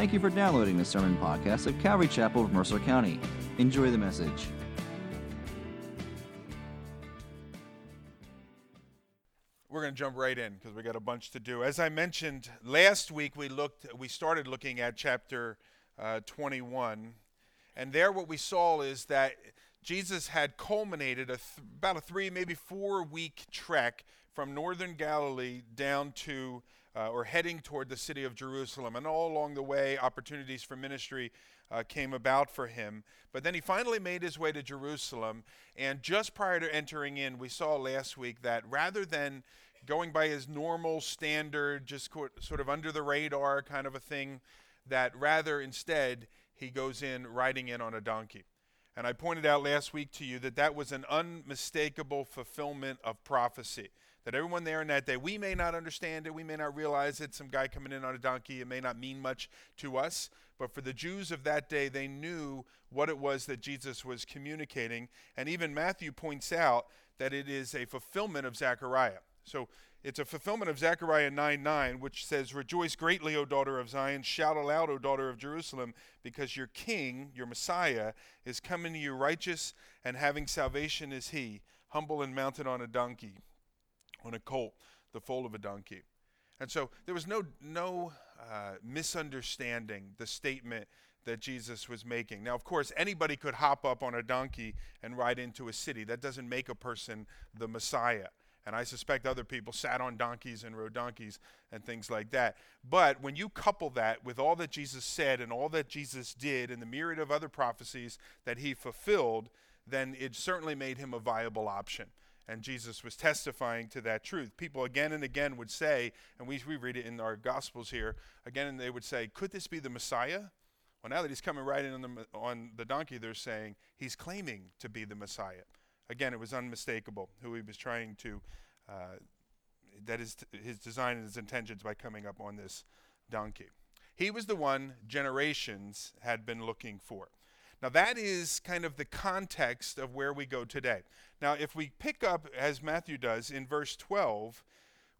Thank you for downloading the sermon podcast of Calvary Chapel of Mercer County. Enjoy the message. We're going to jump right in because we got a bunch to do. As I mentioned last week, we looked, we started looking at chapter uh, 21, and there what we saw is that Jesus had culminated a th- about a three, maybe four week trek from northern Galilee down to uh, or heading toward the city of Jerusalem. And all along the way, opportunities for ministry uh, came about for him. But then he finally made his way to Jerusalem. And just prior to entering in, we saw last week that rather than going by his normal standard, just co- sort of under the radar kind of a thing, that rather instead he goes in riding in on a donkey. And I pointed out last week to you that that was an unmistakable fulfillment of prophecy that everyone there in that day, we may not understand it, we may not realize it, some guy coming in on a donkey, it may not mean much to us, but for the Jews of that day, they knew what it was that Jesus was communicating. And even Matthew points out that it is a fulfillment of Zechariah. So it's a fulfillment of Zechariah 9 9, which says, Rejoice greatly, O daughter of Zion. Shout aloud, O daughter of Jerusalem, because your king, your Messiah, is coming to you righteous and having salvation is he, humble and mounted on a donkey on a colt, the foal of a donkey. And so there was no, no uh, misunderstanding the statement that Jesus was making. Now, of course, anybody could hop up on a donkey and ride into a city. That doesn't make a person the Messiah. And I suspect other people sat on donkeys and rode donkeys and things like that. But when you couple that with all that Jesus said and all that Jesus did and the myriad of other prophecies that he fulfilled, then it certainly made him a viable option and Jesus was testifying to that truth. People again and again would say, and we, we read it in our Gospels here, again and they would say, Could this be the Messiah? Well, now that he's coming right in on the, on the donkey, they're saying he's claiming to be the Messiah. Again, it was unmistakable who he was trying to, uh, that is t- his design and his intentions by coming up on this donkey. He was the one generations had been looking for. Now, that is kind of the context of where we go today. Now, if we pick up, as Matthew does, in verse 12,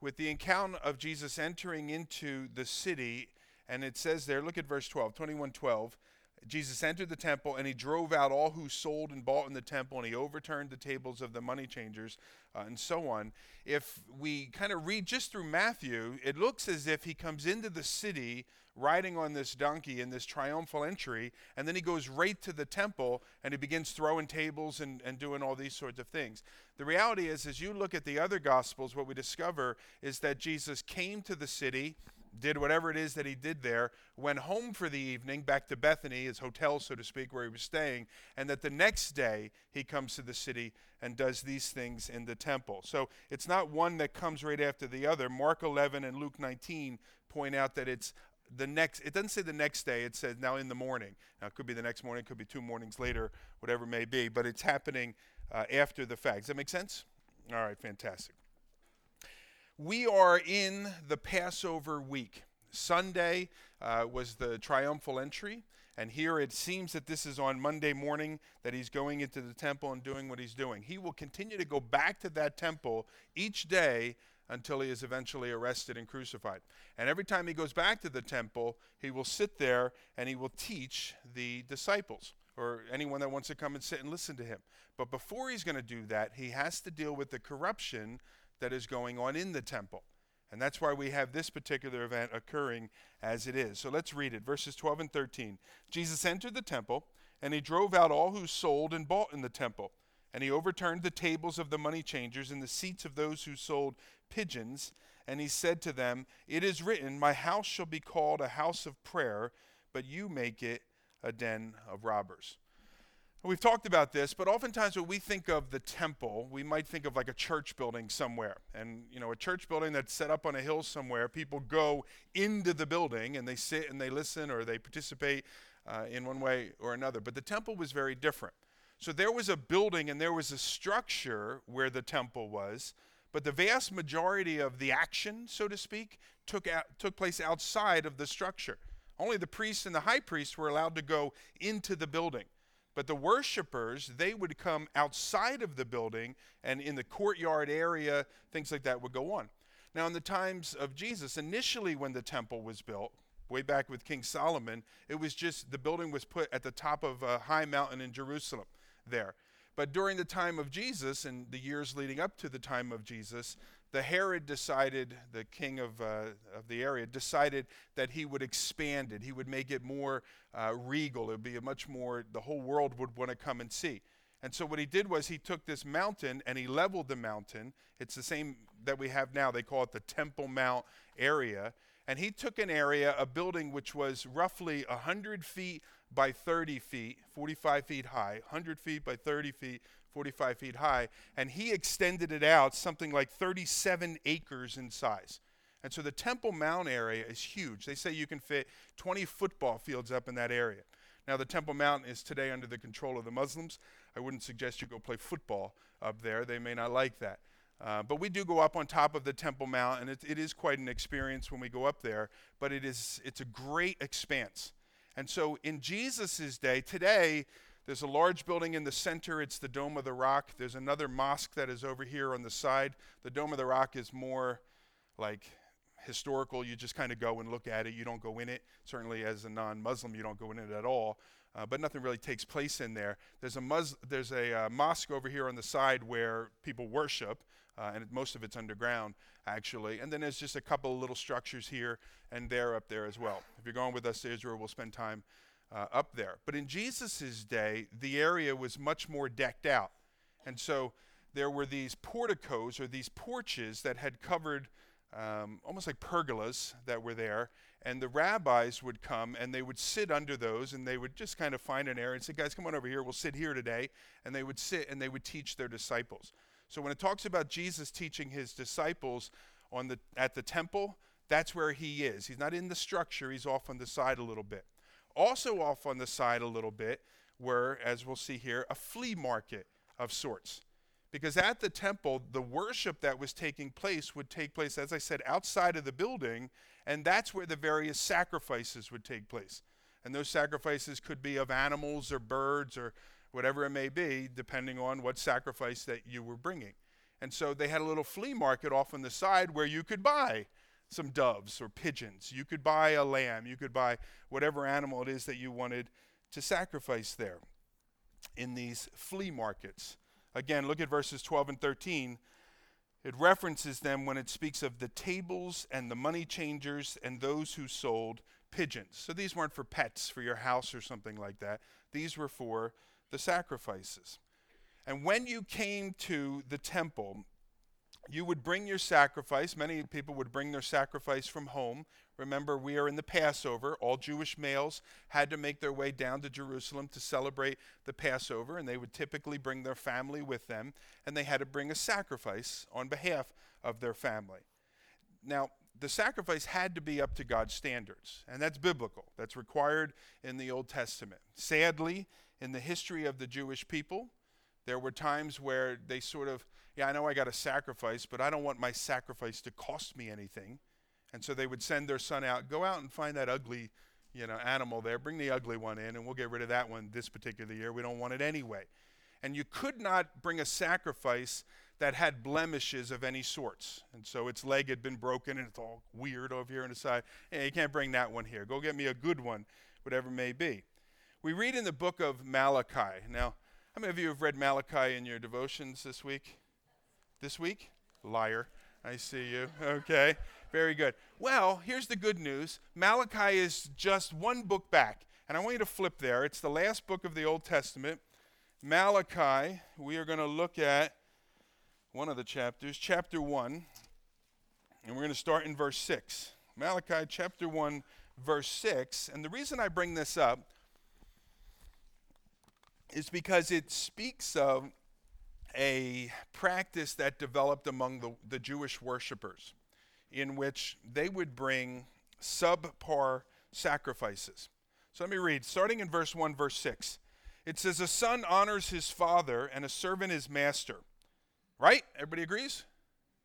with the encounter of Jesus entering into the city, and it says there, look at verse 12, 21 12. Jesus entered the temple and he drove out all who sold and bought in the temple and he overturned the tables of the money changers uh, and so on. If we kind of read just through Matthew, it looks as if he comes into the city riding on this donkey in this triumphal entry, and then he goes right to the temple and he begins throwing tables and, and doing all these sorts of things. The reality is, as you look at the other gospels, what we discover is that Jesus came to the city did whatever it is that he did there, went home for the evening, back to Bethany, his hotel, so to speak, where he was staying, and that the next day he comes to the city and does these things in the temple. So it's not one that comes right after the other. Mark 11 and Luke 19 point out that it's the next it doesn't say the next day it says now in the morning now it could be the next morning it could be two mornings later whatever it may be but it's happening uh, after the fact does that make sense all right fantastic we are in the passover week sunday uh, was the triumphal entry and here it seems that this is on monday morning that he's going into the temple and doing what he's doing he will continue to go back to that temple each day until he is eventually arrested and crucified. And every time he goes back to the temple, he will sit there and he will teach the disciples or anyone that wants to come and sit and listen to him. But before he's going to do that, he has to deal with the corruption that is going on in the temple. And that's why we have this particular event occurring as it is. So let's read it. Verses 12 and 13. Jesus entered the temple, and he drove out all who sold and bought in the temple. And he overturned the tables of the money changers and the seats of those who sold pigeons, and he said to them, It is written, My house shall be called a house of prayer, but you make it a den of robbers. We've talked about this, but oftentimes when we think of the temple, we might think of like a church building somewhere. And, you know, a church building that's set up on a hill somewhere, people go into the building and they sit and they listen or they participate uh, in one way or another. But the temple was very different. So there was a building and there was a structure where the temple was, but the vast majority of the action, so to speak, took, out, took place outside of the structure. Only the priests and the high priest were allowed to go into the building. But the worshipers, they would come outside of the building and in the courtyard area, things like that would go on. Now, in the times of Jesus, initially when the temple was built, way back with King Solomon. It was just the building was put at the top of a high mountain in Jerusalem there. But during the time of Jesus and the years leading up to the time of Jesus, the Herod decided, the king of, uh, of the area, decided that he would expand it. He would make it more uh, regal. It would be a much more, the whole world would want to come and see. And so what he did was he took this mountain and he leveled the mountain. It's the same that we have now. They call it the Temple Mount area. And he took an area, a building which was roughly 100 feet by 30 feet, 45 feet high, 100 feet by 30 feet, 45 feet high, and he extended it out something like 37 acres in size. And so the Temple Mount area is huge. They say you can fit 20 football fields up in that area. Now, the Temple Mount is today under the control of the Muslims. I wouldn't suggest you go play football up there, they may not like that. Uh, but we do go up on top of the Temple Mount, and it, it is quite an experience when we go up there. But it is, it's a great expanse. And so in Jesus' day, today, there's a large building in the center. It's the Dome of the Rock. There's another mosque that is over here on the side. The Dome of the Rock is more like historical. You just kind of go and look at it. You don't go in it. Certainly, as a non Muslim, you don't go in it at all. Uh, but nothing really takes place in there. There's a, mus- there's a uh, mosque over here on the side where people worship, uh, and most of it's underground, actually. And then there's just a couple little structures here and there up there as well. If you're going with us to Israel, we'll spend time uh, up there. But in Jesus' day, the area was much more decked out. And so there were these porticos or these porches that had covered um, almost like pergolas that were there. And the rabbis would come and they would sit under those and they would just kind of find an area and say, Guys, come on over here. We'll sit here today. And they would sit and they would teach their disciples. So when it talks about Jesus teaching his disciples on the, at the temple, that's where he is. He's not in the structure, he's off on the side a little bit. Also, off on the side a little bit were, as we'll see here, a flea market of sorts. Because at the temple, the worship that was taking place would take place, as I said, outside of the building, and that's where the various sacrifices would take place. And those sacrifices could be of animals or birds or whatever it may be, depending on what sacrifice that you were bringing. And so they had a little flea market off on the side where you could buy some doves or pigeons. You could buy a lamb. You could buy whatever animal it is that you wanted to sacrifice there in these flea markets. Again, look at verses 12 and 13. It references them when it speaks of the tables and the money changers and those who sold pigeons. So these weren't for pets for your house or something like that. These were for the sacrifices. And when you came to the temple, you would bring your sacrifice. Many people would bring their sacrifice from home. Remember, we are in the Passover. All Jewish males had to make their way down to Jerusalem to celebrate the Passover, and they would typically bring their family with them, and they had to bring a sacrifice on behalf of their family. Now, the sacrifice had to be up to God's standards, and that's biblical. That's required in the Old Testament. Sadly, in the history of the Jewish people, there were times where they sort of yeah, I know I got a sacrifice, but I don't want my sacrifice to cost me anything. And so they would send their son out, go out and find that ugly, you know, animal there, bring the ugly one in, and we'll get rid of that one this particular year. We don't want it anyway. And you could not bring a sacrifice that had blemishes of any sorts. And so its leg had been broken and it's all weird over here on the side. Hey, you can't bring that one here. Go get me a good one, whatever it may be. We read in the book of Malachi. Now, how many of you have read Malachi in your devotions this week? this week? Liar. I see you. Okay. Very good. Well, here's the good news Malachi is just one book back. And I want you to flip there. It's the last book of the Old Testament. Malachi, we are going to look at one of the chapters, chapter 1. And we're going to start in verse 6. Malachi chapter 1, verse 6. And the reason I bring this up is because it speaks of a practice that developed among the, the Jewish worshippers in which they would bring subpar sacrifices. So let me read, starting in verse 1, verse 6. It says, A son honors his father, and a servant his master. Right? Everybody agrees?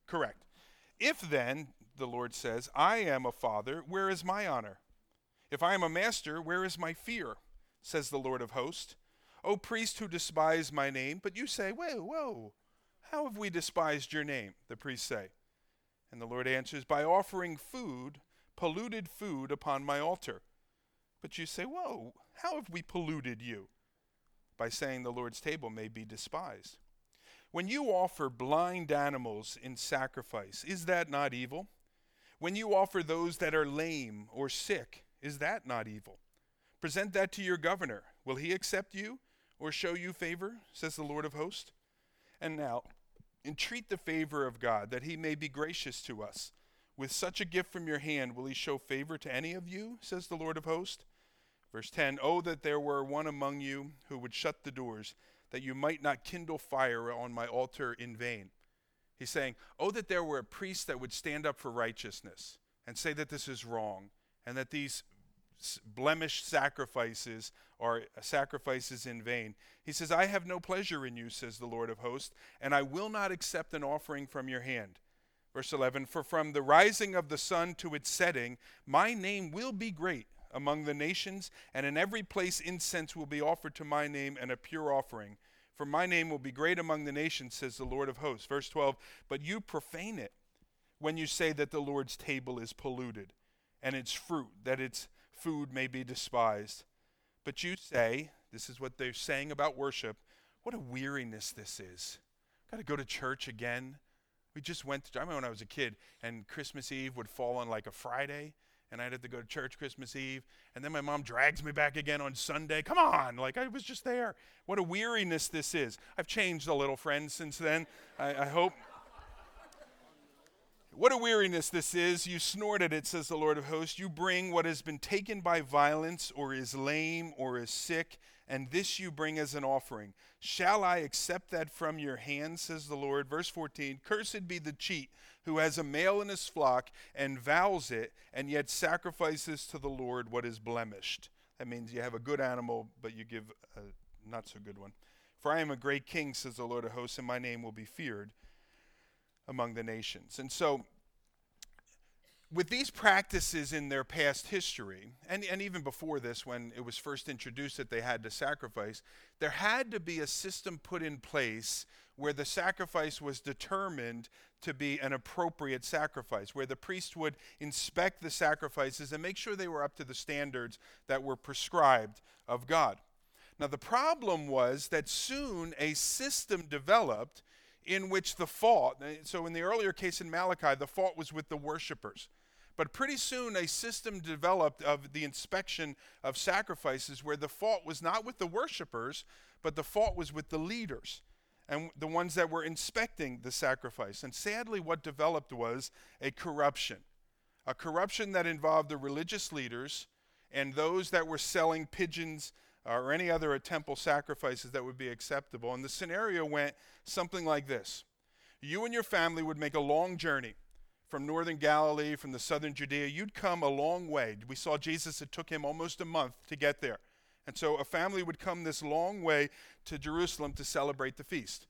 Correct. If then, the Lord says, I am a father, where is my honor? If I am a master, where is my fear? Says the Lord of hosts. O priest who despise my name. But you say, Whoa, whoa, how have we despised your name? The priests say. And the Lord answers, By offering food polluted food upon my altar. But you say, Whoa, how have we polluted you? By saying the Lord's table may be despised. When you offer blind animals in sacrifice, is that not evil? When you offer those that are lame or sick, is that not evil? Present that to your governor. Will he accept you or show you favor? says the Lord of hosts. And now, entreat the favor of God, that he may be gracious to us. With such a gift from your hand, will he show favor to any of you? says the Lord of hosts. Verse 10 Oh, that there were one among you who would shut the doors, that you might not kindle fire on my altar in vain. He's saying, Oh, that there were a priest that would stand up for righteousness and say that this is wrong, and that these blemished sacrifices are sacrifices in vain. He says, I have no pleasure in you, says the Lord of hosts, and I will not accept an offering from your hand. Verse 11 For from the rising of the sun to its setting, my name will be great among the nations, and in every place incense will be offered to my name and a pure offering. For my name will be great among the nations, says the Lord of hosts. Verse 12 But you profane it when you say that the Lord's table is polluted, and its fruit, that its food may be despised. But you say, this is what they're saying about worship, what a weariness this is. Got to go to church again. We just went to, I remember when I was a kid and Christmas Eve would fall on like a Friday and I'd have to go to church Christmas Eve. And then my mom drags me back again on Sunday. Come on, like I was just there. What a weariness this is. I've changed a little, friend, since then. I, I hope. What a weariness this is. You snorted it, says the Lord of hosts. You bring what has been taken by violence, or is lame, or is sick, and this you bring as an offering. Shall I accept that from your hand, says the Lord? Verse 14 Cursed be the cheat who has a male in his flock and vows it, and yet sacrifices to the Lord what is blemished. That means you have a good animal, but you give a not so good one. For I am a great king, says the Lord of hosts, and my name will be feared among the nations. And so, with these practices in their past history, and, and even before this, when it was first introduced that they had to sacrifice, there had to be a system put in place where the sacrifice was determined to be an appropriate sacrifice, where the priest would inspect the sacrifices and make sure they were up to the standards that were prescribed of God. Now, the problem was that soon a system developed in which the fault, eh, so in the earlier case in Malachi, the fault was with the worshipers. But pretty soon, a system developed of the inspection of sacrifices where the fault was not with the worshipers, but the fault was with the leaders and the ones that were inspecting the sacrifice. And sadly, what developed was a corruption a corruption that involved the religious leaders and those that were selling pigeons Uh, or any other temple sacrifices that would be acceptable. And the scenario went something like this You and your family would make a long journey from northern Galilee, from the southern Judea. You'd come a long way. We saw Jesus, it took him almost a month to get there. And so a family would come this long way to Jerusalem to celebrate the feast.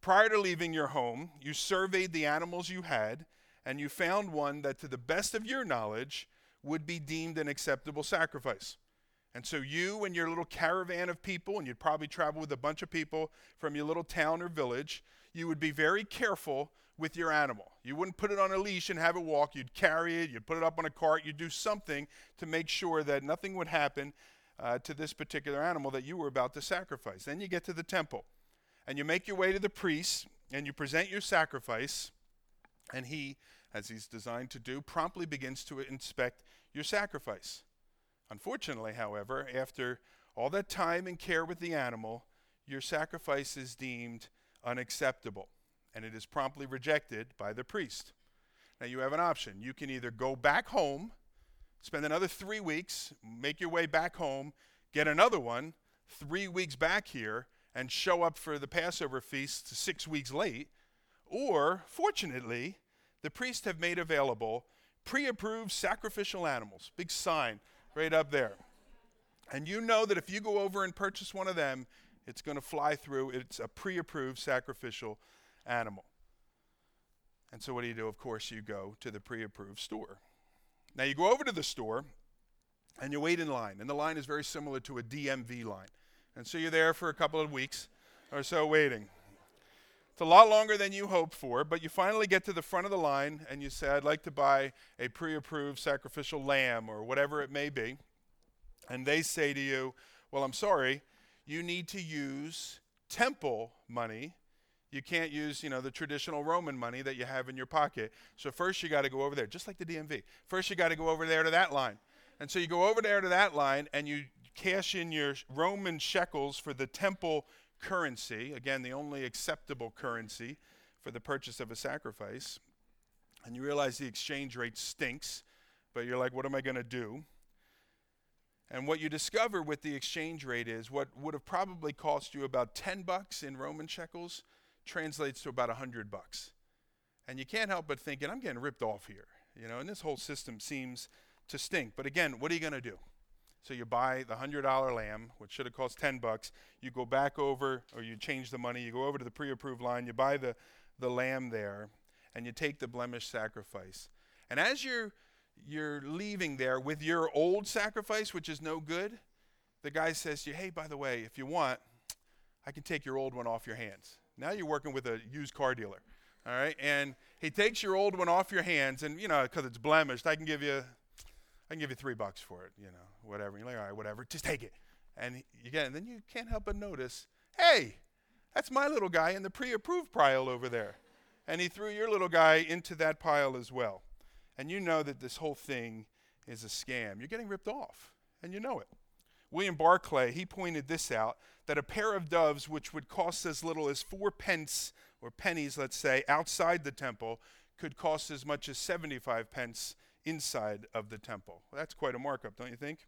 Prior to leaving your home, you surveyed the animals you had, and you found one that, to the best of your knowledge, would be deemed an acceptable sacrifice. And so you and your little caravan of people, and you'd probably travel with a bunch of people from your little town or village, you would be very careful with your animal. You wouldn't put it on a leash and have it walk. You'd carry it, you'd put it up on a cart, you'd do something to make sure that nothing would happen uh, to this particular animal that you were about to sacrifice. Then you get to the temple, and you make your way to the priest, and you present your sacrifice, and he, as he's designed to do, promptly begins to inspect your sacrifice. Unfortunately, however, after all that time and care with the animal, your sacrifice is deemed unacceptable and it is promptly rejected by the priest. Now, you have an option. You can either go back home, spend another three weeks, make your way back home, get another one, three weeks back here, and show up for the Passover feast six weeks late. Or, fortunately, the priests have made available pre approved sacrificial animals. Big sign right up there. And you know that if you go over and purchase one of them, it's going to fly through. It's a pre approved sacrificial animal. And so, what do you do? Of course, you go to the pre approved store. Now, you go over to the store and you wait in line. And the line is very similar to a DMV line. And so, you're there for a couple of weeks or so waiting. It's a lot longer than you hoped for, but you finally get to the front of the line and you say, I'd like to buy a pre approved sacrificial lamb or whatever it may be. And they say to you, Well, I'm sorry, you need to use temple money. You can't use, you know, the traditional Roman money that you have in your pocket. So first you got to go over there, just like the DMV. First you got to go over there to that line. And so you go over there to that line and you cash in your Roman shekels for the temple currency, again, the only acceptable currency for the purchase of a sacrifice, and you realize the exchange rate stinks, but you're like, what am I going to do? And what you discover with the exchange rate is what would have probably cost you about 10 bucks in Roman shekels translates to about 100 bucks. And you can't help but thinking, I'm getting ripped off here. You know, and this whole system seems to stink. But again, what are you going to do? So you buy the hundred dollar lamb, which should have cost ten bucks. You go back over, or you change the money. You go over to the pre-approved line. You buy the the lamb there, and you take the blemish sacrifice. And as you're you're leaving there with your old sacrifice, which is no good, the guy says to you, "Hey, by the way, if you want, I can take your old one off your hands." Now you're working with a used car dealer, all right? And he takes your old one off your hands, and you know because it's blemished, I can give you I can give you three bucks for it, you know, whatever. You're like, all right, whatever, just take it. And you get, and then you can't help but notice, hey, that's my little guy in the pre-approved pile over there. And he threw your little guy into that pile as well. And you know that this whole thing is a scam. You're getting ripped off, and you know it. William Barclay, he pointed this out that a pair of doves, which would cost as little as four pence or pennies, let's say, outside the temple, could cost as much as 75 pence inside of the temple. That's quite a markup, don't you think?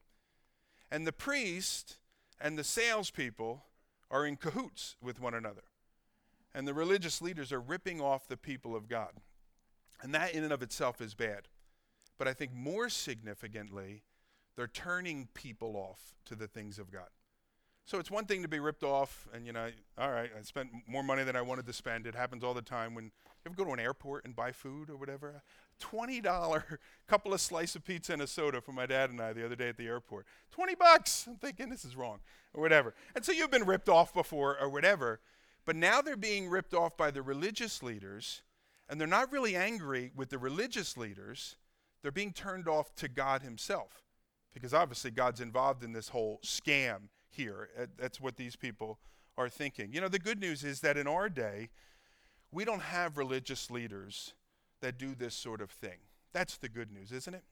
And the priest and the salespeople are in cahoots with one another. And the religious leaders are ripping off the people of God. And that in and of itself is bad. But I think more significantly, they're turning people off to the things of God. So it's one thing to be ripped off, and you know, all right, I spent more money than I wanted to spend. It happens all the time when you ever go to an airport and buy food or whatever. $20 couple of slice of pizza and a soda for my dad and I the other day at the airport. 20 bucks. I'm thinking this is wrong or whatever. And so you've been ripped off before or whatever. But now they're being ripped off by the religious leaders and they're not really angry with the religious leaders. They're being turned off to God himself because obviously God's involved in this whole scam here. Uh, that's what these people are thinking. You know, the good news is that in our day, we don't have religious leaders that do this sort of thing. That's the good news, isn't it?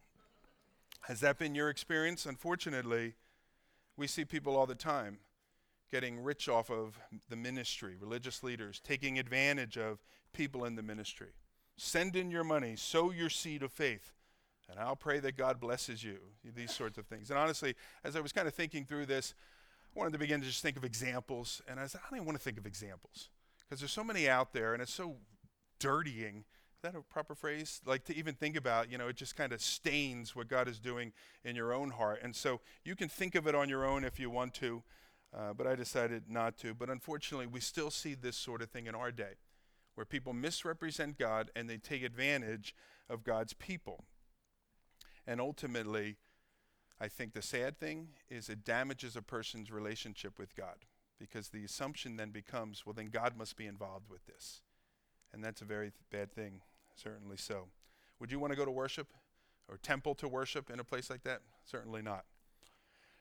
Has that been your experience? Unfortunately, we see people all the time getting rich off of the ministry, religious leaders taking advantage of people in the ministry. Send in your money, sow your seed of faith, and I'll pray that God blesses you. These sorts of things. And honestly, as I was kind of thinking through this, I wanted to begin to just think of examples, and I said, I don't even want to think of examples because there's so many out there, and it's so dirtying Is that a proper phrase? Like to even think about, you know, it just kind of stains what God is doing in your own heart. And so you can think of it on your own if you want to, uh, but I decided not to. But unfortunately, we still see this sort of thing in our day where people misrepresent God and they take advantage of God's people. And ultimately, I think the sad thing is it damages a person's relationship with God because the assumption then becomes, well, then God must be involved with this. And that's a very th- bad thing Certainly so. Would you want to go to worship or temple to worship in a place like that? Certainly not.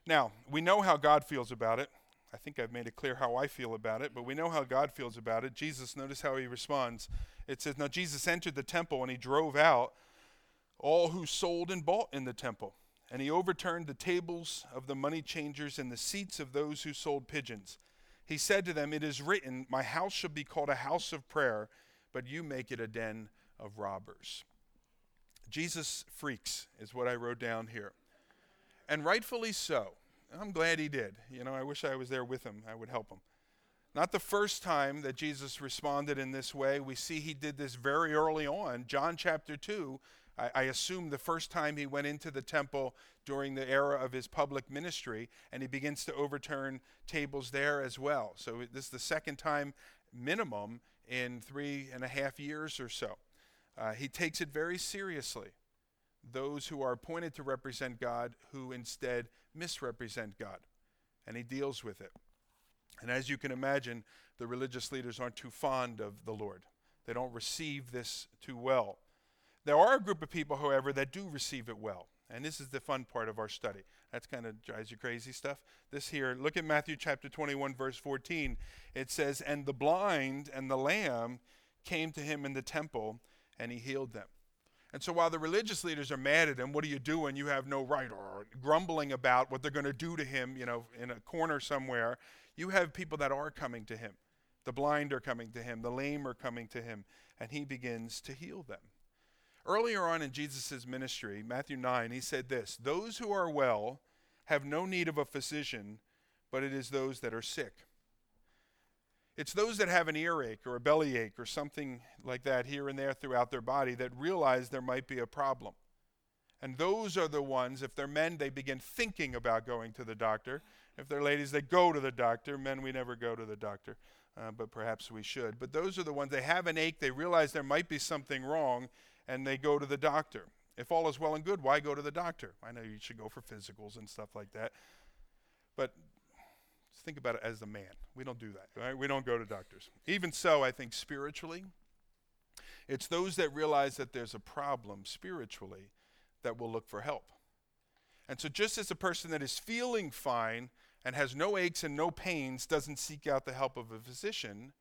Now, we know how God feels about it. I think I've made it clear how I feel about it, but we know how God feels about it. Jesus, notice how he responds. It says, Now Jesus entered the temple and he drove out all who sold and bought in the temple. And he overturned the tables of the money changers and the seats of those who sold pigeons. He said to them, It is written, My house shall be called a house of prayer, but you make it a den of robbers. Jesus freaks, is what I wrote down here. And rightfully so. I'm glad he did. You know, I wish I was there with him. I would help him. Not the first time that Jesus responded in this way. We see he did this very early on. John chapter 2, I, I, assume the first time he went into the temple during the era of his public ministry, and he begins to overturn tables there as well. So this is the second time minimum in three and a half years or so. Uh, he takes it very seriously. Those who are appointed to represent God who instead misrepresent God. And he deals with it. And as you can imagine, the religious leaders aren't too fond of the Lord. They don't receive this too well. There are a group of people, however, that do receive it well. And this is the fun part of our study. That's kind of drives you crazy stuff. This here, look at Matthew chapter 21, verse 14. It says, And the blind and the lamb came to him in the temple, and he healed them. And so while the religious leaders are mad at him, what are you doing? You have no right, or grumbling about what they're going to do to him, you know, in a corner somewhere, you have people that are coming to him. The blind are coming to him, the lame are coming to him, and he begins to heal them. Earlier on in Jesus' ministry, Matthew 9, he said this Those who are well have no need of a physician, but it is those that are sick. It's those that have an earache or a bellyache or something like that here and there throughout their body that realize there might be a problem. And those are the ones, if they're men, they begin thinking about going to the doctor. If they're ladies, they go to the doctor. Men, we never go to the doctor, uh, but perhaps we should. But those are the ones, they have an ache, they realize there might be something wrong, and they go to the doctor. If all is well and good, why go to the doctor? I know you should go for physicals and stuff like that. But think about it as a man. We don't do that, right? We don't go to doctors. Even so, I think spiritually, it's those that realize that there's a problem spiritually that will look for help. And so, just as a person that is feeling fine and has no aches and no pains doesn't seek out the help of a physician,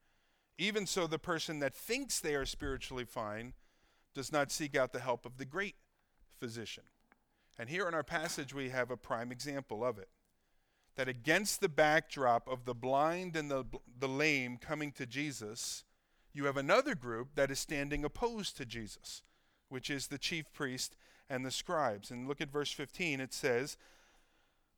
even so, the person that thinks they are spiritually fine does not seek out the help of the great physician. And here in our passage, we have a prime example of it that against the backdrop of the blind and the, the lame coming to Jesus, you have another group that is standing opposed to Jesus, which is the chief priest and the scribes. And look at verse 15. It says,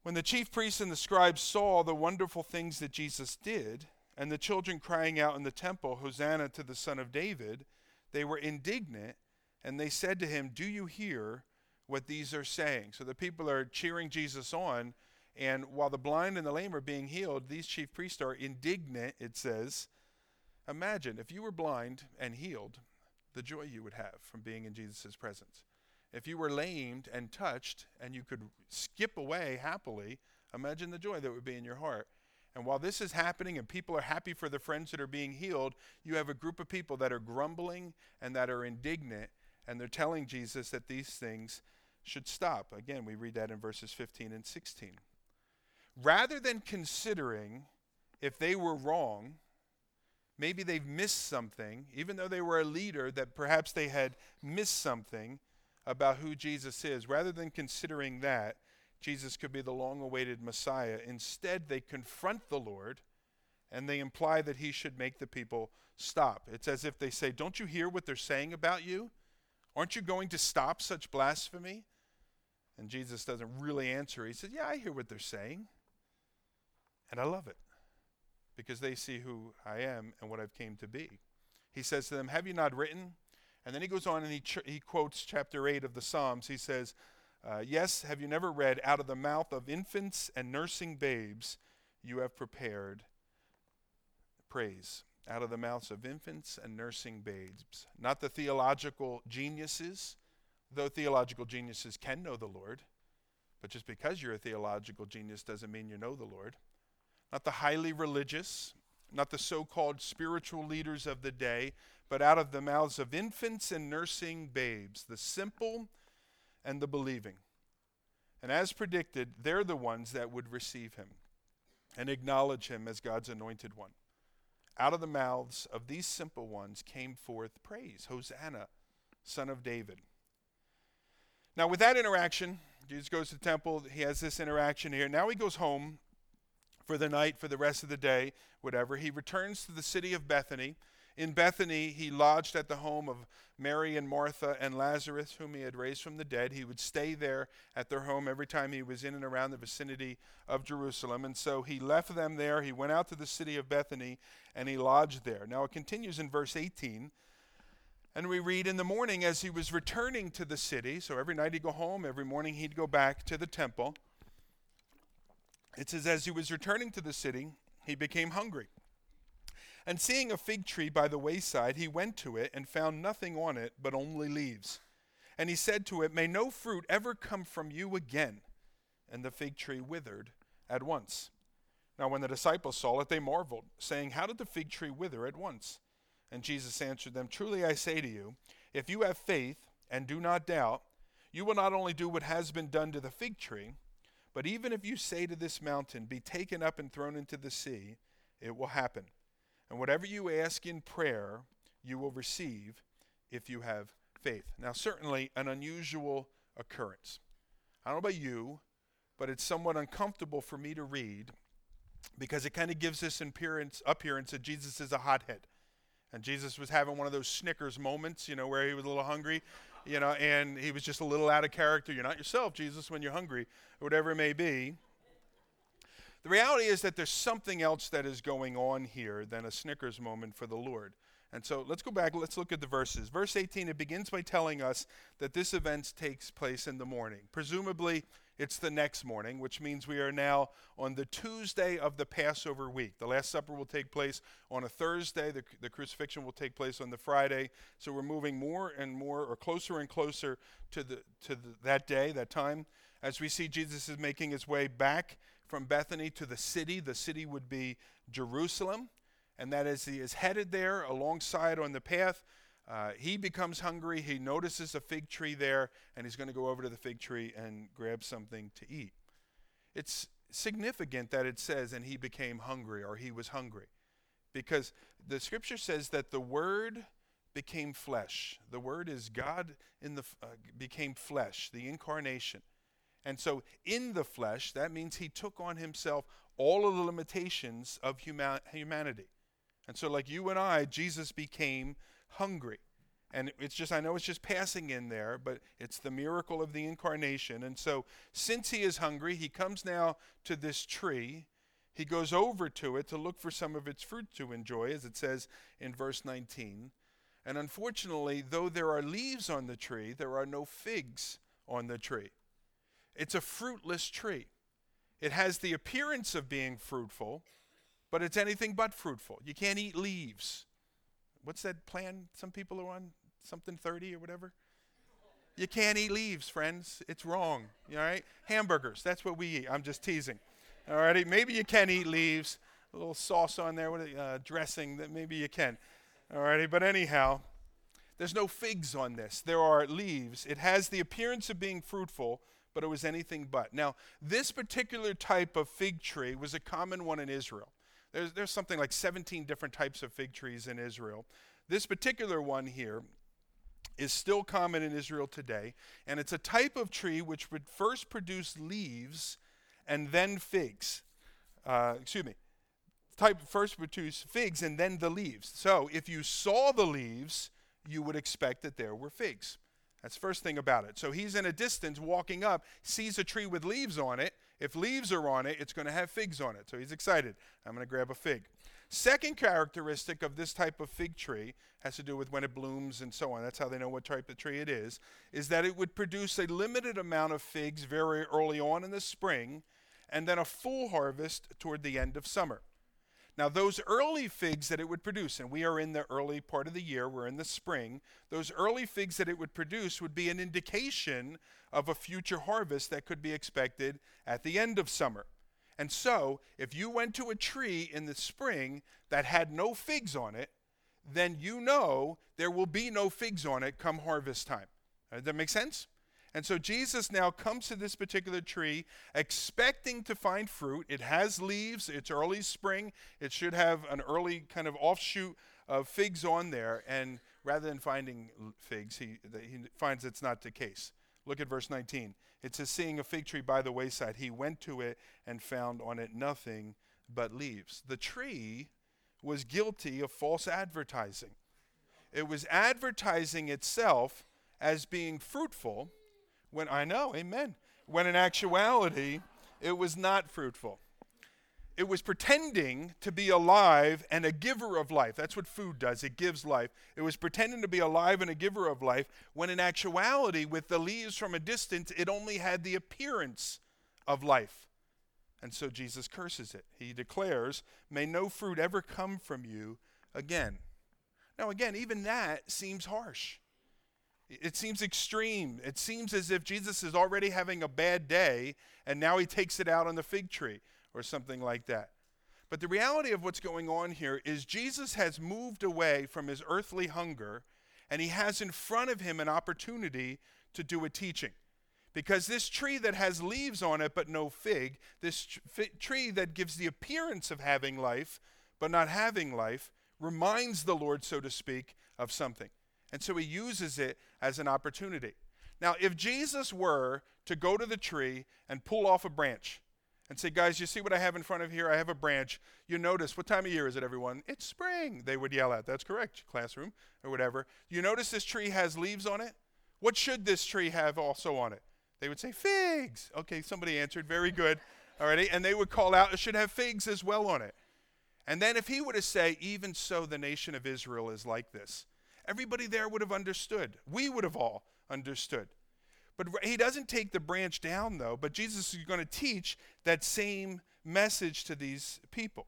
When the chief priests and the scribes saw the wonderful things that Jesus did, and the children crying out in the temple, Hosanna to the Son of David, they were indignant, and they said to him, Do you hear what these are saying? So the people are cheering Jesus on and while the blind and the lame are being healed, these chief priests are indignant, it says. Imagine if you were blind and healed, the joy you would have from being in Jesus' presence. If you were lamed and touched and you could skip away happily, imagine the joy that would be in your heart. And while this is happening and people are happy for the friends that are being healed, you have a group of people that are grumbling and that are indignant, and they're telling Jesus that these things should stop. Again, we read that in verses 15 and 16 rather than considering if they were wrong, maybe they've missed something, even though they were a leader, that perhaps they had missed something about who Jesus is, rather than considering that Jesus could be the long awaited Messiah, instead they confront the Lord and they imply that he should make the people stop. It's as if they say, Don't you hear what they're saying about you? Aren't you going to stop such blasphemy? And Jesus doesn't really answer. He says, Yeah, I hear what they're saying. And I love it because they see who I am and what I've came to be. He says to them, Have you not written? And then he goes on and he, ch- he quotes chapter 8 of the Psalms. He says, uh, Yes, have you never read, out of the mouth of infants and nursing babes you have prepared praise. Out of the mouths of infants and nursing babes. Not the theological geniuses, though theological geniuses can know the Lord. But just because you're a theological genius doesn't mean you know the Lord not the highly religious, not the so called spiritual leaders of the day, but out of the mouths of infants and nursing babes, the simple and the believing. And as predicted, they're the ones that would receive him and acknowledge him as God's anointed one. Out of the mouths of these simple ones came forth praise Hosanna, son of David. Now, with that interaction, Jesus goes to the temple. He has this interaction here. Now he goes home for the night, for the rest of the day, whatever. He returns to the city of Bethany. In Bethany, he lodged at the home of Mary and Martha and Lazarus, whom he had raised from the dead. He would stay there at their home every time he was in and around the vicinity of Jerusalem. And so he left them there. He went out to the city of Bethany and he lodged there. Now it continues in verse 18. And we read in the morning as he was returning to the city, so every night he'd go home, every morning he'd go back to the temple. It says, As he was returning to the city, he became hungry. And seeing a fig tree by the wayside, he went to it and found nothing on it but only leaves. And he said to it, May no fruit ever come from you again. And the fig tree withered at once. Now, when the disciples saw it, they marveled, saying, How did the fig tree wither at once? And Jesus answered them, Truly I say to you, if you have faith and do not doubt, you will not only do what has been done to the fig tree, but even if you say to this mountain, Be taken up and thrown into the sea, it will happen. And whatever you ask in prayer, you will receive if you have faith. Now, certainly an unusual occurrence. I don't know about you, but it's somewhat uncomfortable for me to read because it kind of gives this appearance, appearance that Jesus is a hothead. And Jesus was having one of those Snickers moments, you know, where he was a little hungry, you know, and he was just a little out of character. You're not yourself, Jesus, when you're hungry, or whatever it may be. The reality is that there's something else that is going on here than a Snickers moment for the Lord. And so let's go back, let's look at the verses. Verse 18, it begins by telling us that this event takes place in the morning. Presumably, it's the next morning, which means we are now on the Tuesday of the Passover week. The Last Supper will take place on a Thursday, the, the crucifixion will take place on the Friday. So we're moving more and more, or closer and closer to, the, to the, that day, that time. As we see Jesus is making his way back from Bethany to the city, the city would be Jerusalem and that as he is headed there alongside on the path, uh, he becomes hungry. He notices a fig tree there, and he's going to go over to the fig tree and grab something to eat. It's significant that it says, and he became hungry, or he was hungry, because the scripture says that the word became flesh. The word is God in the uh, became flesh, the incarnation. And so in the flesh, that means he took on himself all of the limitations of huma- humanity. And so, like you and I, Jesus became hungry. And it's just, I know it's just passing in there, but it's the miracle of the incarnation. And so, since he is hungry, he comes now to this tree. He goes over to it to look for some of its fruit to enjoy, as it says in verse 19. And unfortunately, though there are leaves on the tree, there are no figs on the tree. It's a fruitless tree. It has the appearance of being fruitful, but it's anything but fruitful. You can't eat leaves. What's that plan some people are on? Something 30 or whatever? You can't eat leaves, friends. It's wrong. All right? Hamburgers, that's what we eat. I'm just teasing. All righty? Maybe you can eat leaves. A little sauce on there, with uh, dressing, that maybe you can. All righty? But anyhow, there's no figs on this. There are leaves. It has the appearance of being fruitful, but it was anything but. Now, this particular type of fig tree was a common one in Israel. There's, there's something like 17 different types of fig trees in Israel. This particular one here is still common in Israel today, and it's a type of tree which would first produce leaves and then figs. Uh, excuse me. Type first produce figs and then the leaves. So if you saw the leaves, you would expect that there were figs. That's first thing about it. So he's in a distance walking up, sees a tree with leaves on it. If leaves are on it, it's going to have figs on it. So he's excited. I'm going to grab a fig. Second characteristic of this type of fig tree has to do with when it blooms and so on. That's how they know what type of tree it is. Is that it would produce a limited amount of figs very early on in the spring and then a full harvest toward the end of summer. Now, those early figs that it would produce, and we are in the early part of the year, we're in the spring, those early figs that it would produce would be an indication of a future harvest that could be expected at the end of summer. And so, if you went to a tree in the spring that had no figs on it, then you know there will be no figs on it come harvest time. Does that make sense? And so Jesus now comes to this particular tree expecting to find fruit. It has leaves, it's early spring, it should have an early kind of offshoot of figs on there. And rather than finding figs, he, he finds it's not the case. Look at verse 19. It says, Seeing a fig tree by the wayside, he went to it and found on it nothing but leaves. The tree was guilty of false advertising. It was advertising itself as being fruitful when I know, amen. When in actuality, it was not fruitful. It was pretending to be alive and a giver of life. That's what food does, it gives life. It was pretending to be alive and a giver of life, when in actuality, with the leaves from a distance, it only had the appearance of life. And so Jesus curses it. He declares, May no fruit ever come from you again. Now, again, even that seems harsh. It seems extreme. It seems as if Jesus is already having a bad day and now he takes it out on the fig tree or something like that. But the reality of what's going on here is Jesus has moved away from his earthly hunger and he has in front of him an opportunity to do a teaching. Because this tree that has leaves on it but no fig, this tree that gives the appearance of having life but not having life, reminds the Lord, so to speak, of something. And so he uses it as an opportunity. Now, if Jesus were to go to the tree and pull off a branch and say, Guys, you see what I have in front of here? I have a branch. You notice, what time of year is it, everyone? It's spring, they would yell out. That's correct, classroom, or whatever. You notice this tree has leaves on it? What should this tree have also on it? They would say, Figs. Okay, somebody answered. Very good. Alrighty. And they would call out, It should have figs as well on it. And then if he were to say, Even so, the nation of Israel is like this, everybody there would have understood. We would have all understood. But he doesn't take the branch down, though, but Jesus is going to teach that same message to these people.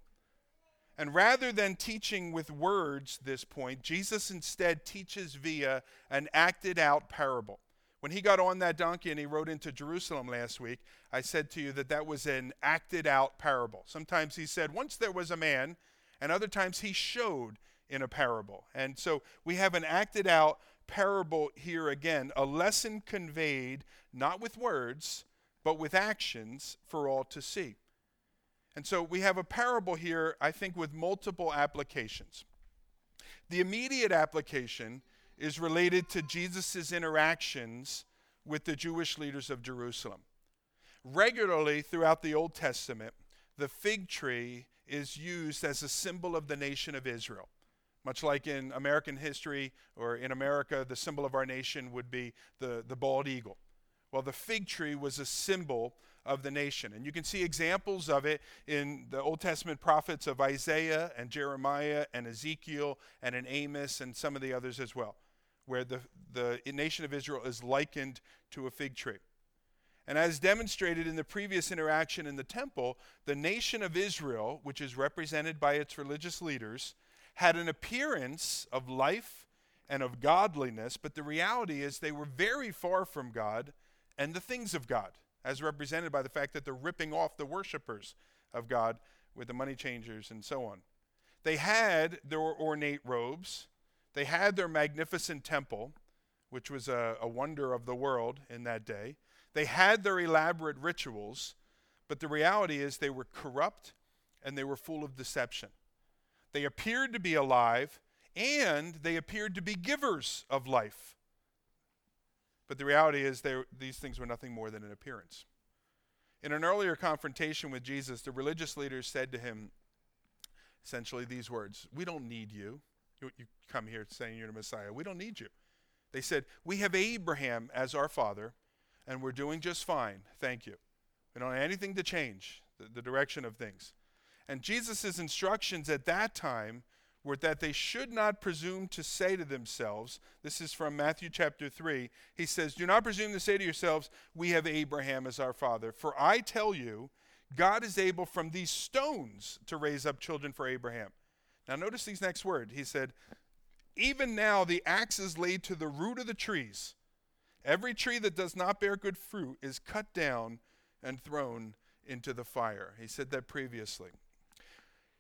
And rather than teaching with words this point, Jesus instead teaches via an acted out parable. When he got on that donkey and he rode into Jerusalem last week, I said to you that that was an acted out parable. Sometimes he said, Once there was a man, and other times he showed in a parable. And so we have an acted out parable here again, a lesson conveyed not with words, but with actions for all to see. And so we have a parable here, I think, with multiple applications. The immediate application is related to Jesus' interactions with the Jewish leaders of Jerusalem. Regularly throughout the Old Testament, the fig tree is used as a symbol of the nation of Israel. Much like in American history or in America, the symbol of our nation would be the, the bald eagle. Well, the fig tree was a symbol of the nation. And you can see examples of it in the Old Testament prophets of Isaiah and Jeremiah and Ezekiel and in Amos and some of the others as well, where the, the nation of Israel is likened to a fig tree. And as demonstrated in the previous interaction in the temple, the nation of Israel, which is represented by its religious leaders, had an appearance of life and of godliness, but the reality is they were very far from God and the things of God, as represented by the fact that they're ripping off the worshippers of God with the money changers and so on. They had their ornate robes, they had their magnificent temple, which was a, a wonder of the world in that day. They had their elaborate rituals, but the reality is they were corrupt and they were full of deception. They appeared to be alive, and they appeared to be givers of life. But the reality is, these things were nothing more than an appearance. In an earlier confrontation with Jesus, the religious leaders said to him essentially these words We don't need you. You, you come here saying you're the Messiah. We don't need you. They said, We have Abraham as our father, and we're doing just fine. Thank you. We don't have anything to change the, the direction of things. And Jesus' instructions at that time were that they should not presume to say to themselves, this is from Matthew chapter 3. He says, Do not presume to say to yourselves, We have Abraham as our father. For I tell you, God is able from these stones to raise up children for Abraham. Now, notice these next words. He said, Even now the axe is laid to the root of the trees. Every tree that does not bear good fruit is cut down and thrown into the fire. He said that previously.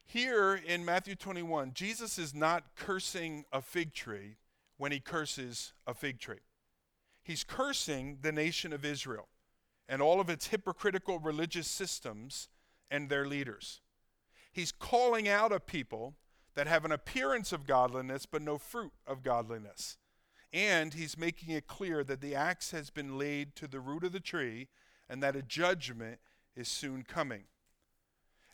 Here in Matthew 21, Jesus is not cursing a fig tree when he curses a fig tree. He's cursing the nation of Israel and all of its hypocritical religious systems and their leaders. He's calling out a people that have an appearance of godliness but no fruit of godliness. And he's making it clear that the axe has been laid to the root of the tree and that a judgment is soon coming.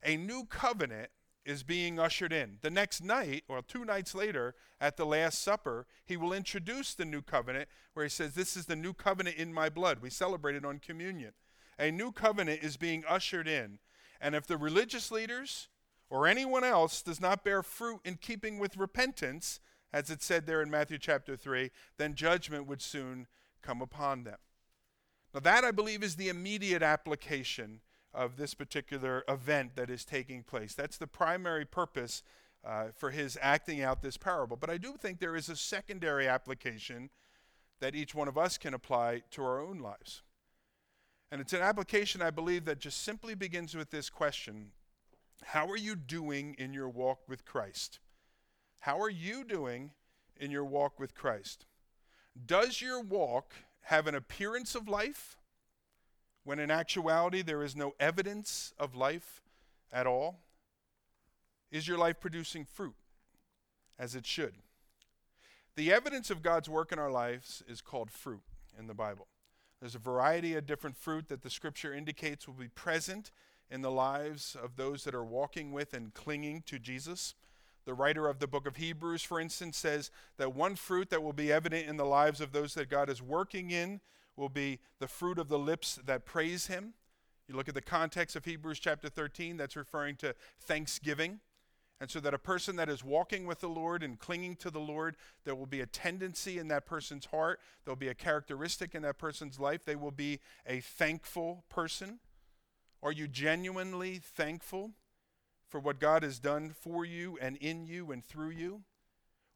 A new covenant is being ushered in. The next night, or two nights later, at the Last Supper, he will introduce the new covenant where he says, This is the new covenant in my blood. We celebrate it on communion. A new covenant is being ushered in. And if the religious leaders or anyone else does not bear fruit in keeping with repentance, as it said there in Matthew chapter 3, then judgment would soon come upon them. Now, that I believe is the immediate application of this particular event that is taking place. That's the primary purpose uh, for his acting out this parable. But I do think there is a secondary application that each one of us can apply to our own lives. And it's an application, I believe, that just simply begins with this question How are you doing in your walk with Christ? How are you doing in your walk with Christ? Does your walk have an appearance of life when in actuality there is no evidence of life at all? Is your life producing fruit as it should? The evidence of God's work in our lives is called fruit in the Bible. There's a variety of different fruit that the scripture indicates will be present in the lives of those that are walking with and clinging to Jesus. The writer of the book of Hebrews, for instance, says that one fruit that will be evident in the lives of those that God is working in will be the fruit of the lips that praise Him. You look at the context of Hebrews chapter 13, that's referring to thanksgiving. And so that a person that is walking with the Lord and clinging to the Lord, there will be a tendency in that person's heart, there'll be a characteristic in that person's life. They will be a thankful person. Are you genuinely thankful for what God has done for you and in you and through you?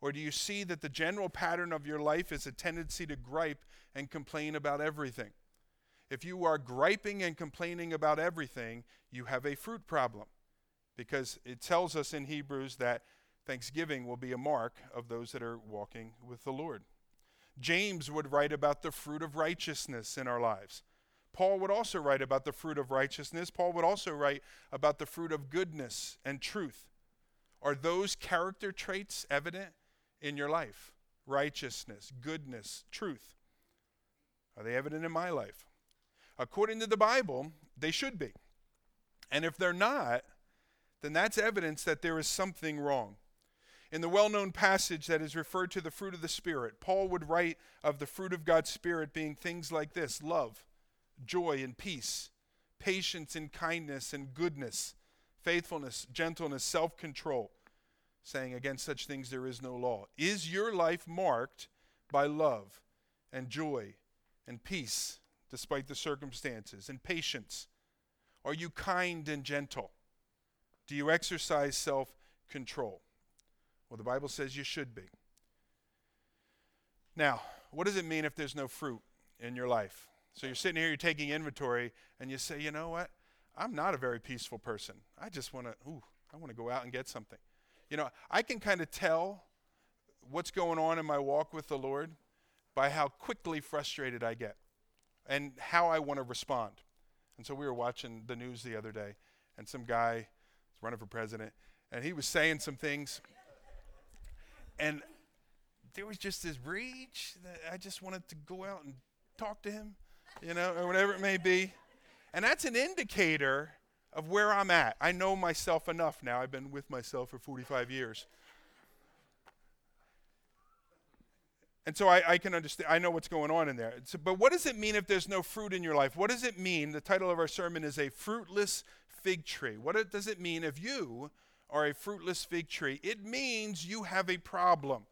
Or do you see that the general pattern of your life is a tendency to gripe and complain about everything? If you are griping and complaining about everything, you have a fruit problem because it tells us in Hebrews that thanksgiving will be a mark of those that are walking with the Lord. James would write about the fruit of righteousness in our lives. Paul would also write about the fruit of righteousness. Paul would also write about the fruit of goodness and truth. Are those character traits evident in your life? Righteousness, goodness, truth. Are they evident in my life? According to the Bible, they should be. And if they're not, then that's evidence that there is something wrong. In the well known passage that is referred to the fruit of the Spirit, Paul would write of the fruit of God's Spirit being things like this love, joy, and peace, patience, and kindness, and goodness, faithfulness, gentleness, self control, saying, Against such things there is no law. Is your life marked by love and joy and peace, despite the circumstances, and patience? Are you kind and gentle? Do you exercise self control? Well, the Bible says you should be. Now, what does it mean if there's no fruit in your life? So you're sitting here, you're taking inventory, and you say, you know what? I'm not a very peaceful person. I just want to, ooh, I want to go out and get something. You know, I can kind of tell what's going on in my walk with the Lord by how quickly frustrated I get and how I want to respond. And so we were watching the news the other day, and some guy was running for president, and he was saying some things. And there was just this rage that I just wanted to go out and talk to him, you know, or whatever it may be. And that's an indicator of where I'm at. I know myself enough now. I've been with myself for 45 years. And so I, I, can understand, I know what's going on in there. So, but what does it mean if there's no fruit in your life? What does it mean? The title of our sermon is A Fruitless fig tree. What it, does it mean if you are a fruitless fig tree? It means you have a problem.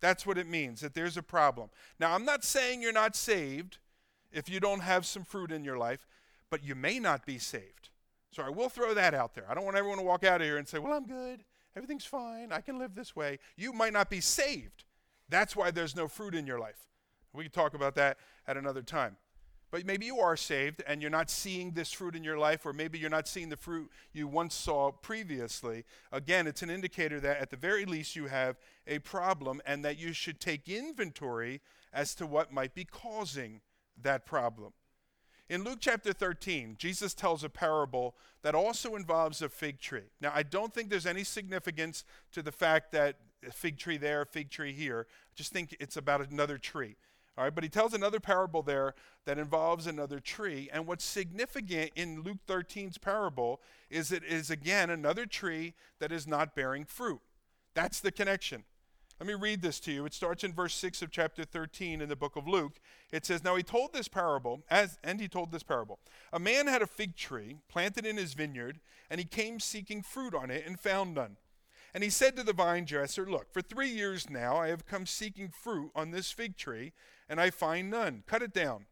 That's what it means, that there's a problem. Now, I'm not saying you're not saved if you don't have some fruit in your life, but you may not be saved. So I will throw that out there. I don't want everyone to walk out of here and say, well, I'm good. Everything's fine. I can live this way. You might not be saved. That's why there's no fruit in your life. We can talk about that at another time. But maybe you are saved and you're not seeing this fruit in your life, or maybe you're not seeing the fruit you once saw previously. Again, it's an indicator that at the very least you have a problem and that you should take inventory as to what might be causing that problem. In Luke chapter 13, Jesus tells a parable that also involves a fig tree. Now, I don't think there's any significance to the fact that a fig tree there, fig tree here. I just think it's about another tree. All right, but he tells another parable there that involves another tree. And what's significant in Luke 13's parable is it is again another tree that is not bearing fruit. That's the connection. Let me read this to you. It starts in verse 6 of chapter 13 in the book of Luke. It says, Now he told this parable, as and he told this parable. A man had a fig tree planted in his vineyard, and he came seeking fruit on it and found none. And he said to the vine dresser, Look, for three years now I have come seeking fruit on this fig tree, and I find none. Cut it down.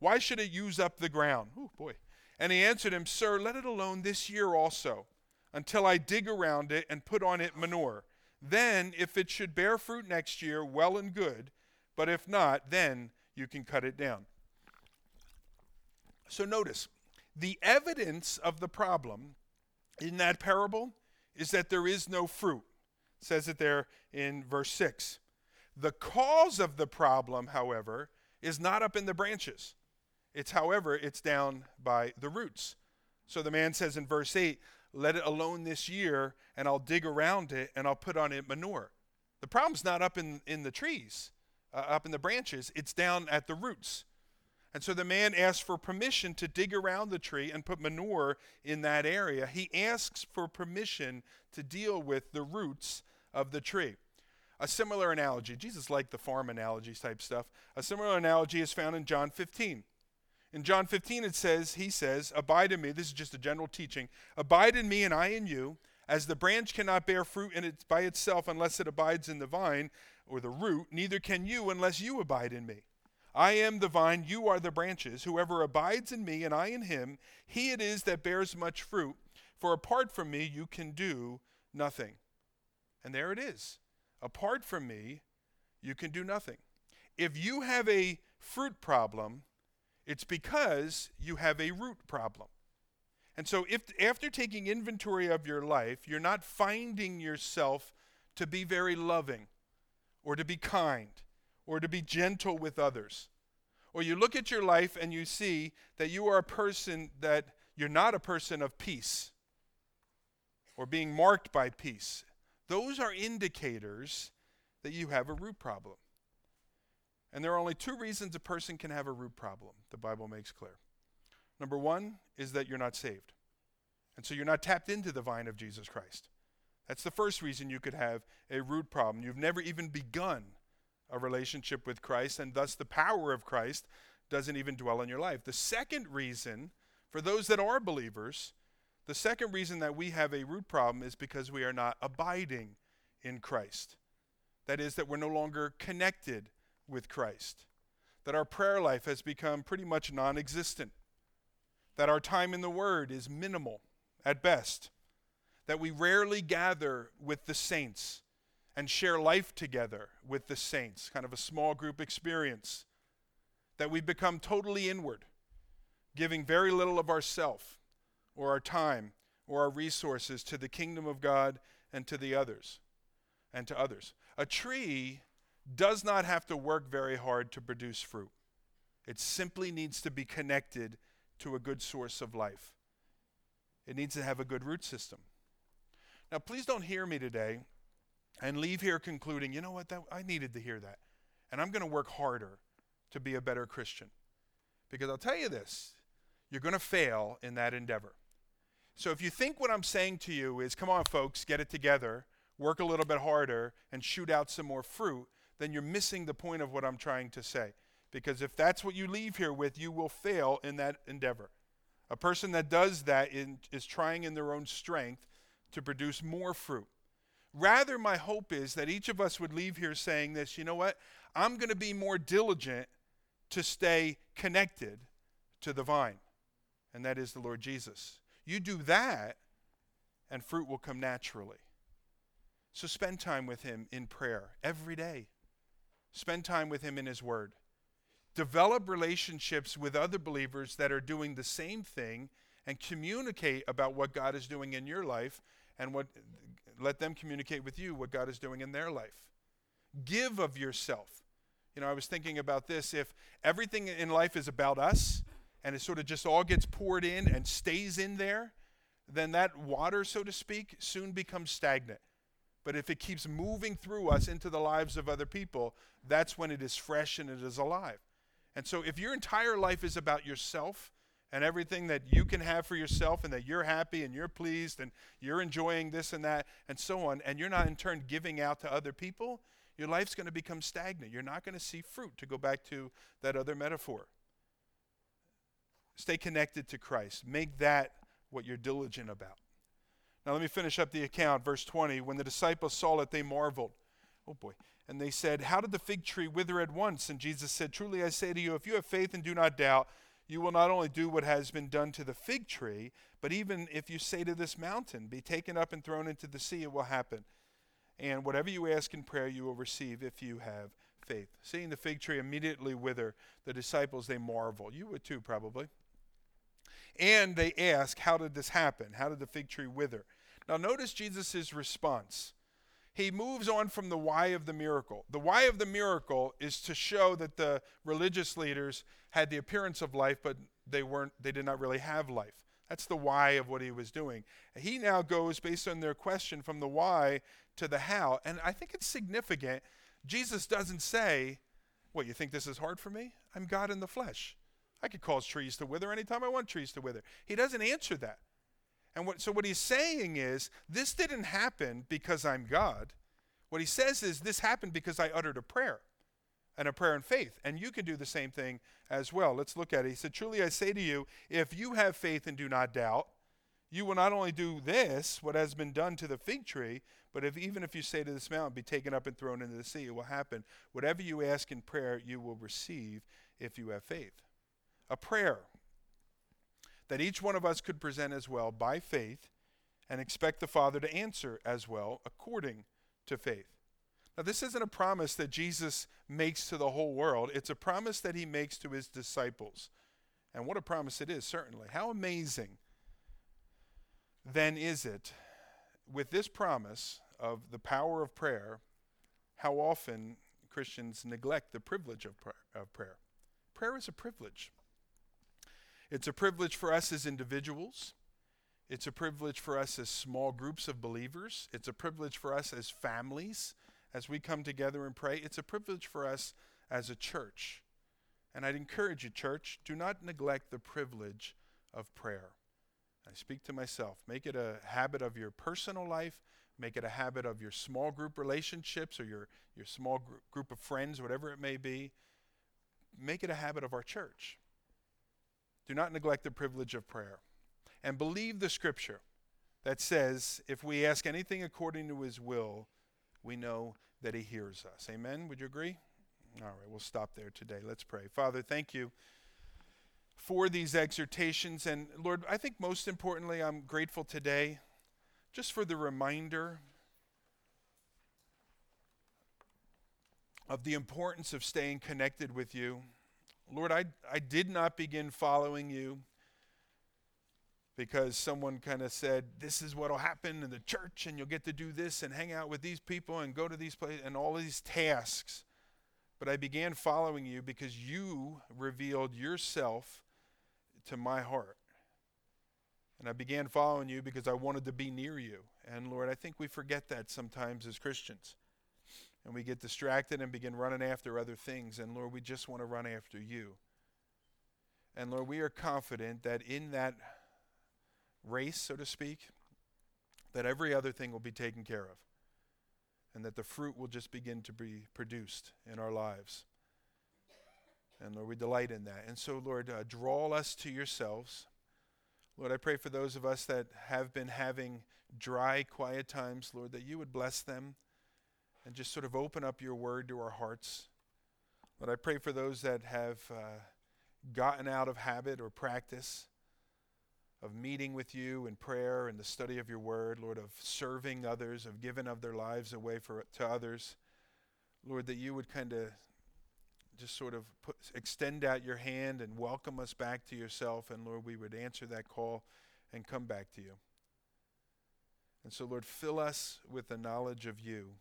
Why should it use up the ground? Oh, boy. And he answered him, Sir, let it alone this year also, until I dig around it and put on it manure. Then, if it should bear fruit next year, well and good. But if not, then you can cut it down. So notice, the evidence of the problem in that parable is that there is no fruit. It says it there in verse 6. The cause of the problem, however, is not up in the branches. It's, however, it's down by the roots. So the man says in verse 8, Let it alone this year, and I'll dig around it, and I'll put on it manure. The problem's not up in, in the trees, uh, up in the branches, it's down at the roots. And so the man asks for permission to dig around the tree and put manure in that area. He asks for permission to deal with the roots of the tree. A similar analogy, Jesus liked the farm analogies type stuff. A similar analogy is found in John 15. In John 15, it says, He says, Abide in me. This is just a general teaching. Abide in me, and I in you. As the branch cannot bear fruit in it by itself unless it abides in the vine or the root, neither can you unless you abide in me. I am the vine, you are the branches. Whoever abides in me and I in him, he it is that bears much fruit. For apart from me, you can do nothing. And there it is. Apart from me, you can do nothing. If you have a fruit problem, it's because you have a root problem. And so, if after taking inventory of your life, you're not finding yourself to be very loving or to be kind or to be gentle with others. Or you look at your life and you see that you are a person that you're not a person of peace or being marked by peace. Those are indicators that you have a root problem. And there are only two reasons a person can have a root problem, the Bible makes clear. Number one is that you're not saved. And so you're not tapped into the vine of Jesus Christ. That's the first reason you could have a root problem. You've never even begun a relationship with Christ, and thus the power of Christ doesn't even dwell in your life. The second reason, for those that are believers, the second reason that we have a root problem is because we are not abiding in Christ. That is, that we're no longer connected with Christ. That our prayer life has become pretty much non existent. That our time in the Word is minimal at best. That we rarely gather with the saints and share life together with the saints, kind of a small group experience. That we become totally inward, giving very little of ourself or our time or our resources to the kingdom of God and to the others and to others. A tree does not have to work very hard to produce fruit. It simply needs to be connected to a good source of life. It needs to have a good root system. Now, please don't hear me today and leave here concluding, you know what, that, I needed to hear that. And I'm going to work harder to be a better Christian. Because I'll tell you this you're going to fail in that endeavor. So if you think what I'm saying to you is, come on, folks, get it together, work a little bit harder, and shoot out some more fruit, then you're missing the point of what I'm trying to say. Because if that's what you leave here with, you will fail in that endeavor. A person that does that in, is trying in their own strength to produce more fruit. Rather, my hope is that each of us would leave here saying this you know what? I'm going to be more diligent to stay connected to the vine, and that is the Lord Jesus. You do that, and fruit will come naturally. So spend time with Him in prayer every day. Spend time with Him in His Word. Develop relationships with other believers that are doing the same thing and communicate about what God is doing in your life and what let them communicate with you what God is doing in their life. Give of yourself. You know, I was thinking about this. If everything in life is about us and it sort of just all gets poured in and stays in there, then that water, so to speak, soon becomes stagnant. But if it keeps moving through us into the lives of other people, that's when it is fresh and it is alive. And so if your entire life is about yourself, and everything that you can have for yourself and that you're happy and you're pleased and you're enjoying this and that and so on, and you're not in turn giving out to other people, your life's going to become stagnant. You're not going to see fruit, to go back to that other metaphor. Stay connected to Christ. Make that what you're diligent about. Now, let me finish up the account. Verse 20 When the disciples saw it, they marveled. Oh boy. And they said, How did the fig tree wither at once? And Jesus said, Truly I say to you, if you have faith and do not doubt, you will not only do what has been done to the fig tree, but even if you say to this mountain, Be taken up and thrown into the sea, it will happen. And whatever you ask in prayer, you will receive if you have faith. Seeing the fig tree immediately wither, the disciples, they marvel. You would too, probably. And they ask, How did this happen? How did the fig tree wither? Now, notice Jesus' response. He moves on from the why of the miracle. The why of the miracle is to show that the religious leaders had the appearance of life, but they weren't they did not really have life. That's the why of what he was doing. He now goes based on their question from the why to the how. And I think it's significant. Jesus doesn't say, What, you think this is hard for me? I'm God in the flesh. I could cause trees to wither anytime I want trees to wither. He doesn't answer that. And what, so what he's saying is, this didn't happen because I'm God. What he says is, this happened because I uttered a prayer and a prayer in faith. And you can do the same thing as well. Let's look at it. He said, Truly I say to you, if you have faith and do not doubt, you will not only do this, what has been done to the fig tree, but if even if you say to this mountain, be taken up and thrown into the sea, it will happen. Whatever you ask in prayer, you will receive if you have faith. A prayer that each one of us could present as well by faith and expect the Father to answer as well according to faith. Now, this isn't a promise that Jesus makes to the whole world, it's a promise that he makes to his disciples. And what a promise it is, certainly. How amazing then is it with this promise of the power of prayer, how often Christians neglect the privilege of prayer, prayer. Is a privilege. It's a privilege for us as individuals. It's a privilege for us as small groups of believers. It's a privilege for us as families as we come together and pray. It's a privilege for us as a church. And I'd encourage you, church, do not neglect the privilege of prayer. I speak to myself. Make it a habit of your personal life. Make it a habit of your small group relationships or your, your small gr- group of friends, whatever it may be. Make it a habit of our church. Do not neglect the privilege of prayer. And believe the scripture that says, if we ask anything according to his will, we know that he hears us. Amen? Would you agree? All right, we'll stop there today. Let's pray. Father, thank you for these exhortations. And Lord, I think most importantly, I'm grateful today just for the reminder of the importance of staying connected with you. Lord, I, I did not begin following you because someone kind of said, This is what will happen in the church, and you'll get to do this and hang out with these people and go to these places and all these tasks. But I began following you because you revealed yourself to my heart. And I began following you because I wanted to be near you. And Lord, I think we forget that sometimes as Christians and we get distracted and begin running after other things. And Lord, we just want to run after you. And Lord, we are confident that in that race, so to speak, that every other thing will be taken care of. And that the fruit will just begin to be produced in our lives. And Lord, we delight in that. And so, Lord, uh, draw us to yourselves. Lord, I pray for those of us that have been having dry, quiet times, Lord, that you would bless them and just sort of open up your word to our hearts. But I pray for those that have uh, gotten out of habit or practice of meeting with you in prayer and the study of your word, Lord, of serving others, of giving of their lives away for, to others. Lord, that you would kind of just sort of put, extend out your hand and welcome us back to yourself. And Lord, we would answer that call and come back to you. And so, Lord, fill us with the knowledge of you.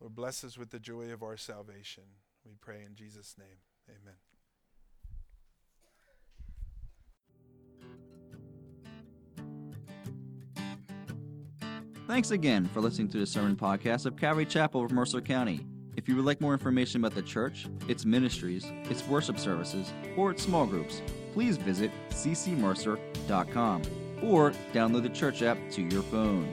Lord, bless us with the joy of our salvation. We pray in Jesus' name. Amen. Thanks again for listening to the sermon podcast of Calvary Chapel of Mercer County. If you would like more information about the church, its ministries, its worship services, or its small groups, please visit ccmercer.com or download the church app to your phone.